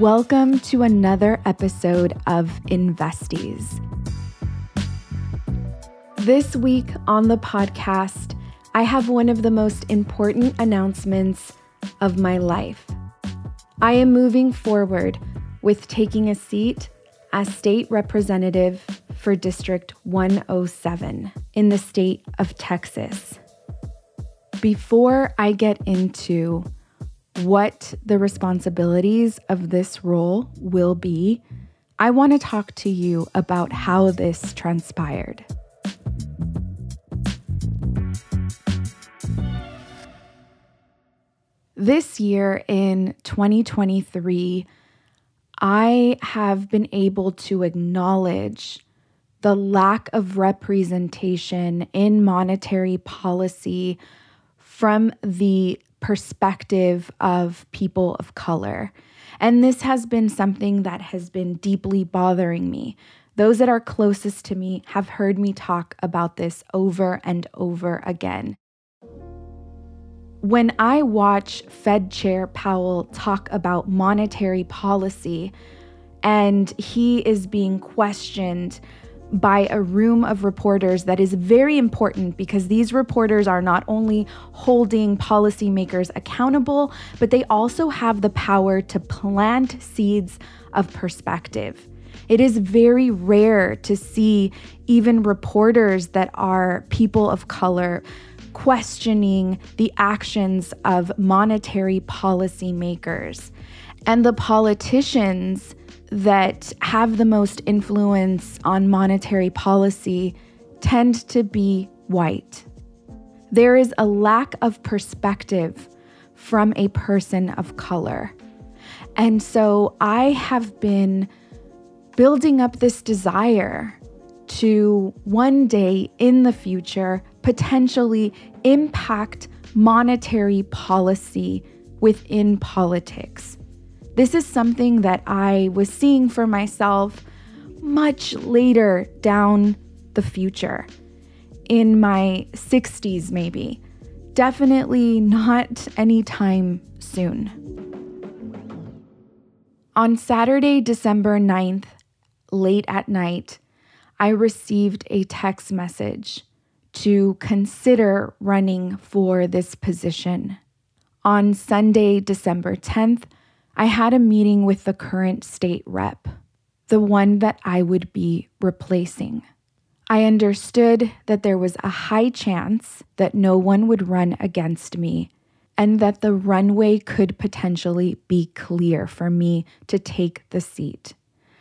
Welcome to another episode of Investies. This week on the podcast, I have one of the most important announcements of my life. I am moving forward with taking a seat as state representative for District 107 in the state of Texas. Before I get into what the responsibilities of this role will be, I want to talk to you about how this transpired. This year in 2023, I have been able to acknowledge the lack of representation in monetary policy from the perspective of people of color. And this has been something that has been deeply bothering me. Those that are closest to me have heard me talk about this over and over again. When I watch Fed Chair Powell talk about monetary policy and he is being questioned by a room of reporters that is very important because these reporters are not only holding policymakers accountable, but they also have the power to plant seeds of perspective. It is very rare to see even reporters that are people of color questioning the actions of monetary policymakers. And the politicians that have the most influence on monetary policy tend to be white. There is a lack of perspective from a person of color. And so I have been building up this desire to one day in the future potentially impact monetary policy within politics. This is something that I was seeing for myself much later down the future, in my 60s, maybe. Definitely not anytime soon. On Saturday, December 9th, late at night, I received a text message to consider running for this position. On Sunday, December 10th, I had a meeting with the current state rep, the one that I would be replacing. I understood that there was a high chance that no one would run against me and that the runway could potentially be clear for me to take the seat.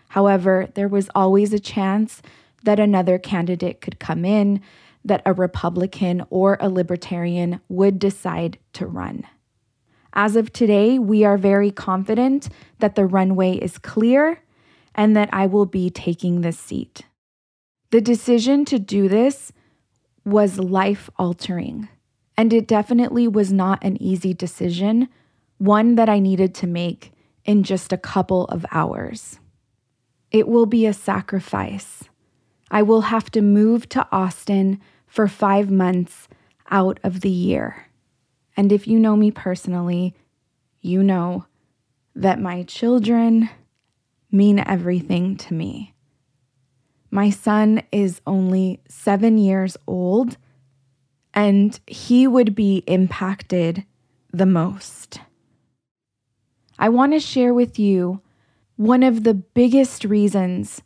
However, there was always a chance that another candidate could come in, that a Republican or a Libertarian would decide to run. As of today, we are very confident that the runway is clear and that I will be taking this seat. The decision to do this was life altering, and it definitely was not an easy decision, one that I needed to make in just a couple of hours. It will be a sacrifice. I will have to move to Austin for five months out of the year. And if you know me personally, you know that my children mean everything to me. My son is only seven years old, and he would be impacted the most. I want to share with you one of the biggest reasons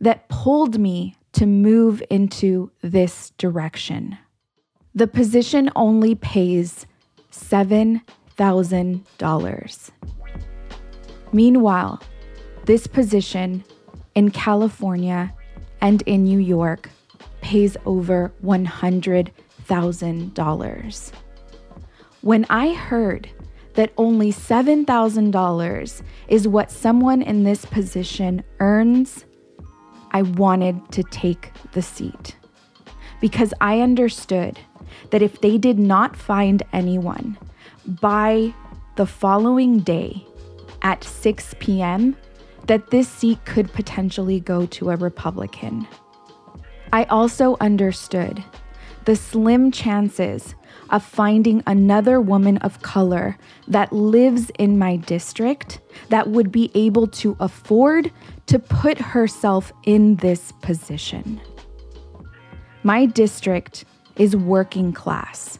that pulled me to move into this direction. The position only pays $7,000. Meanwhile, this position in California and in New York pays over $100,000. When I heard that only $7,000 is what someone in this position earns, I wanted to take the seat because I understood that if they did not find anyone by the following day at 6 p.m., that this seat could potentially go to a Republican. I also understood the slim chances of finding another woman of color that lives in my district that would be able to afford to put herself in this position. My district is working class.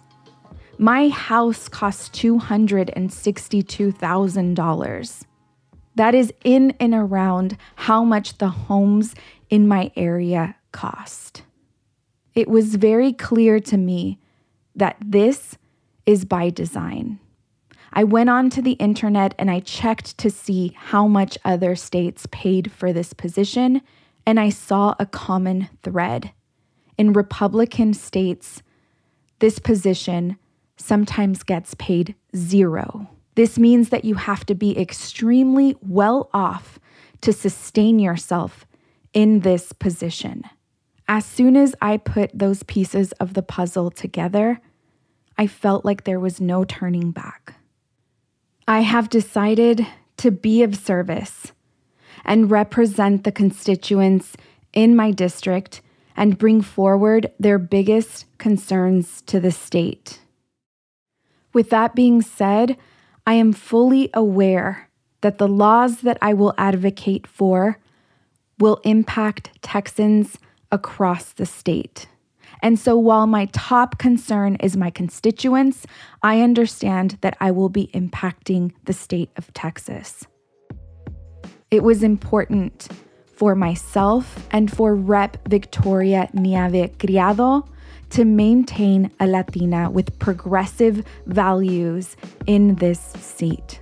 My house costs $262,000. That is in and around how much the homes in my area cost. It was very clear to me that this is by design. I went onto the internet and I checked to see how much other states paid for this position, and I saw a common thread. In Republican states, this position sometimes gets paid zero. This means that you have to be extremely well off to sustain yourself in this position. As soon as I put those pieces of the puzzle together, I felt like there was no turning back. I have decided to be of service and represent the constituents in my district and bring forward their biggest concerns to the state. With that being said, I am fully aware that the laws that I will advocate for will impact Texans across the state. And so, while my top concern is my constituents, I understand that I will be impacting the state of Texas. It was important for myself and for Rep. Victoria Neave Criado to maintain a Latina with progressive values in this seat.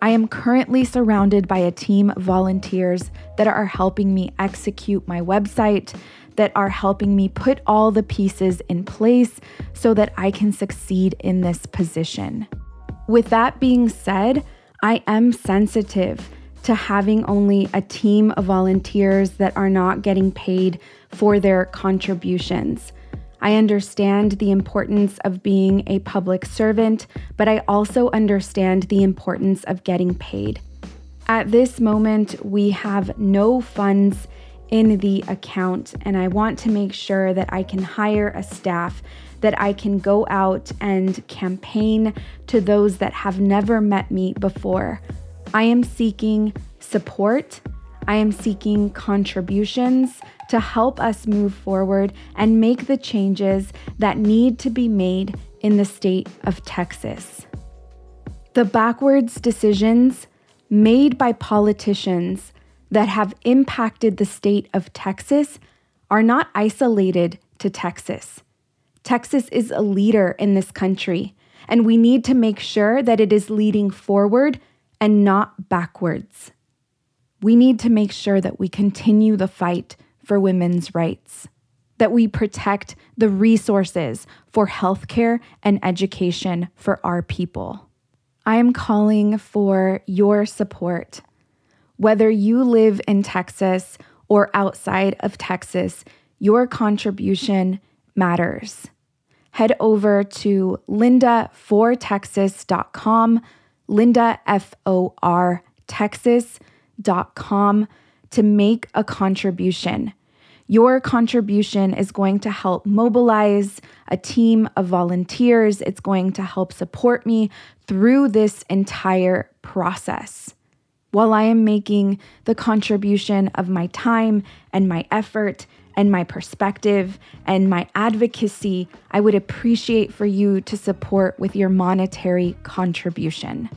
I am currently surrounded by a team of volunteers that are helping me execute my website, that are helping me put all the pieces in place so that I can succeed in this position. With that being said, I am sensitive to having only a team of volunteers that are not getting paid for their contributions. I understand the importance of being a public servant, but I also understand the importance of getting paid. At this moment, we have no funds in the account, and I want to make sure that I can hire a staff that I can go out and campaign to those that have never met me before. I am seeking support. I am seeking contributions to help us move forward and make the changes that need to be made in the state of Texas. The backwards decisions made by politicians that have impacted the state of Texas are not isolated to Texas. Texas is a leader in this country, and we need to make sure that it is leading forward and not backwards. We need to make sure that we continue the fight for women's rights, that we protect the resources for healthcare and education for our people. I am calling for your support. Whether you live in Texas or outside of Texas, your contribution matters. Head over to lindafortexas.com, Linda, to make a contribution. Your contribution is going to help mobilize a team of volunteers. It's going to help support me through this entire process. While I am making the contribution of my time and my effort and my perspective and my advocacy, I would appreciate for you to support with your monetary contribution.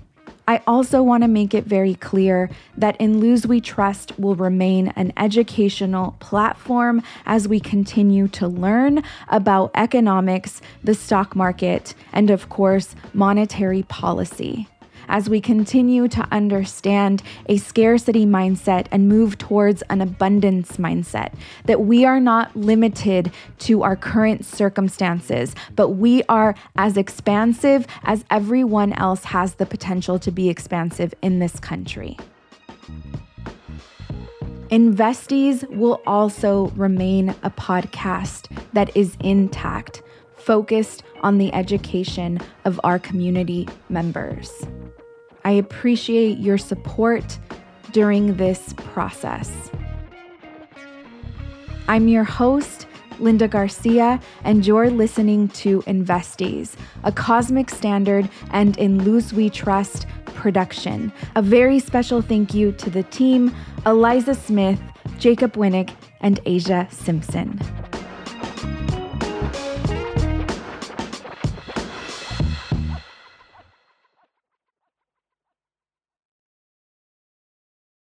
I also want to make it very clear that In Luz We Trust will remain an educational platform as we continue to learn about economics, the stock market, and of course, monetary policy as we continue to understand a scarcity mindset and move towards an abundance mindset. That we are not limited to our current circumstances, but we are as expansive as everyone else has the potential to be expansive in this country. Investies will also remain a podcast that is intact, focused on the education of our community members. I appreciate your support during this process. I'm your host, Linda Garcia, and you're listening to Investies, a Cosmic Standard and In Luz We Trust production. A very special thank you to the team Eliza Smith, Jacob Winnick, and Asia Simpson.